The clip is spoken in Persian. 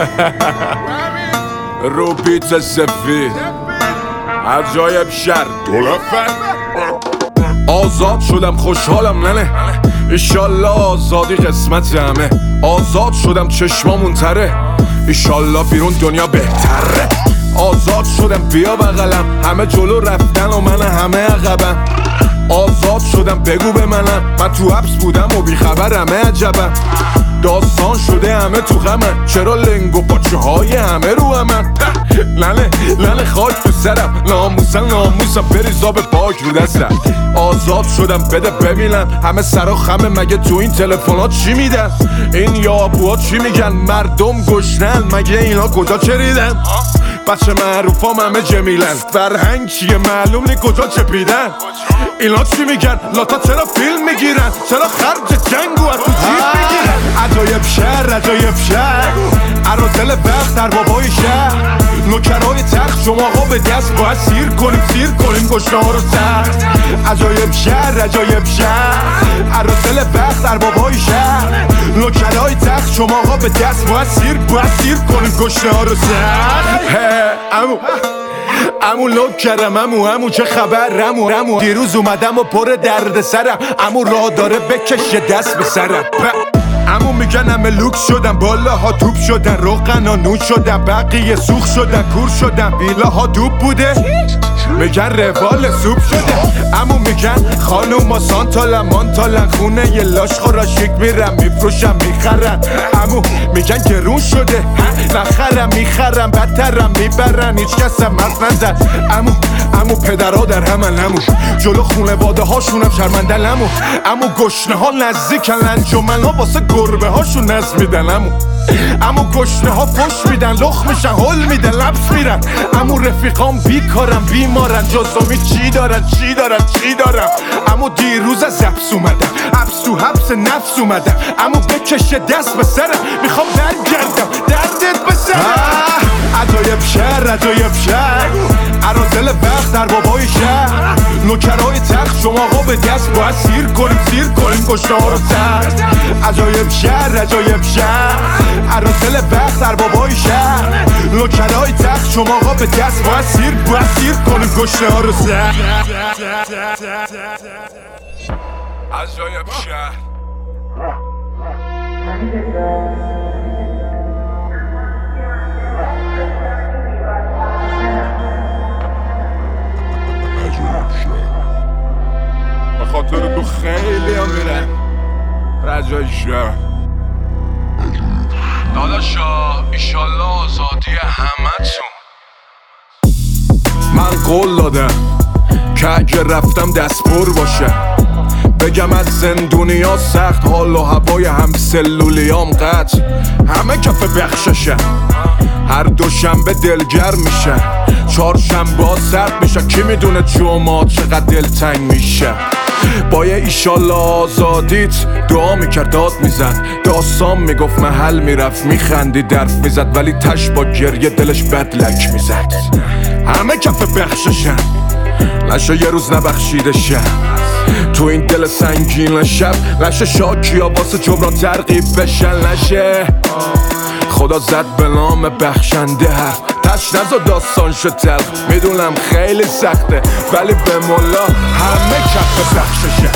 رو بیت سفید. عجایب شر آزاد شدم خوشحالم ننه. ایشالله آزادی قسمت همه آزاد شدم چشمامون تره. ایشالله بیرون دنیا بهتره. آزاد شدم بیا بغلم. همه جلو رفتن و من همه عقبم. آزاد شدم بگو به منم. من تو حبس بودم و بیخبرمه عجبم. داستان شده همه تو غمن چرا لنگ و پاچه های همه رو همن لنه لنه خاک تو سرم. ناموسن ناموسم. بریزا به پاک رو دستم. آزاد شدم بده ببینم. همه سرا خمه مگه تو این تلفنات چی میدن؟ این یابوها چی میگن؟ مردم گشنن. مگه اینا کجا چریدن؟ بچه معروفام همه جمیلن. فرهنگ چیه؟ معلوم نی کجا چپیدن. اینا چی میگن؟ لاتا چرا فیلم می‌گیرن؟ چرا خرج جنگو از تو جیب می‌گیرن؟ عجایب شهر عجایب شهر. عرازل وقت در بابای شهر. نوکرای تخت. شما ها به دست باید سیر کنیم سیر کنیم. گشنه ها رو سخت. عجایب شهر عجایب شهر. عرازل وقت در بابای شهر. نوکرای تخت شما ها به دست باید سیر باید سیر کنیم. گشنه ها رو سخت. امو. امو لوک کردم امو امو. چه خبر؟ امو امو. دیروز اومدم و پر درد سرم امو راه داره بکشه دست به سرم. امو میگن همه لوکس شدن. بالا ها توپ شدن روغن ها نون شدن بقیه سوخ شدن کور شدن. ویلا ها دوب بوده. میگن روال سوپ شده. امو میگن خانوم ما سانتالن مانتالن. خونه یه لاش خورا شک میرم میفروشم می‌خرن امو میگن گرون شده. نخرم می‌خرم بدترم می‌برن. هیچ کس هم حرف نزد. امو امو پدرها در همن امو جلو خونه واده هاشونم شرمندن امو امو گشنه ها نزدیکن انجمن ها واسه گربه هاشون نز میدن امو امو گشنه ها فش میدن لخ میشن هل میدن لبس میرن. امو رفیقام بیکارم بیمارن جزامی چی دارن چی دارن چی دارن؟ امو دیروز از حبس اومدم حبس تو حبس نفس اومدم. امو بکشه دست به سرم می‌خوام برگردم دردت به سرم. عجایب شهر عجایب شهر. عرازل وقت در بابای شهر. نوکرای تخت شما ها به دست باید سیر کنیم سیر کنیم. گشنه ها رو سر. عجایب شهر عجایب شهر. عرازل وقت در بابای شهر. نوکرای تخت شما ها به دست باید سیر باید سیر کنیم. گشنه ها رو سر. عجایب شهر. خاطر تو خیلی هم میرن رجای شهر. داداشا ایشالله آزادی همتون. من قول دادم که اگه رفتم دست پر باشه. بگم از زندونیا سخت حال و هوای هم سلولیام قطع. همه کف بخششه. هر دوشنبه دلگر میشه. چهارشنبه ها سرد میشه. کی می‌دونه جمعه چقدر دلتنگ میشه؟ با یه ایشالله آزادیت دعا می‌کرد داد می‌زد. داستان می‌گفت محل می‌رفت میخندی درف می‌زد ولی تش با گریه دلش بدلک می‌زد. همه کف بخششن نشه یه روز نبخشیده شم تو این دل سنگین شب نشه شاکی ها واسه جبران ترقیب بشن. نشه. خدا زد به نام بخشنده حرف تش نزا داستان شد تلخ. می‌دونم خیلی سخته ولی به مولا همه کف بخششه.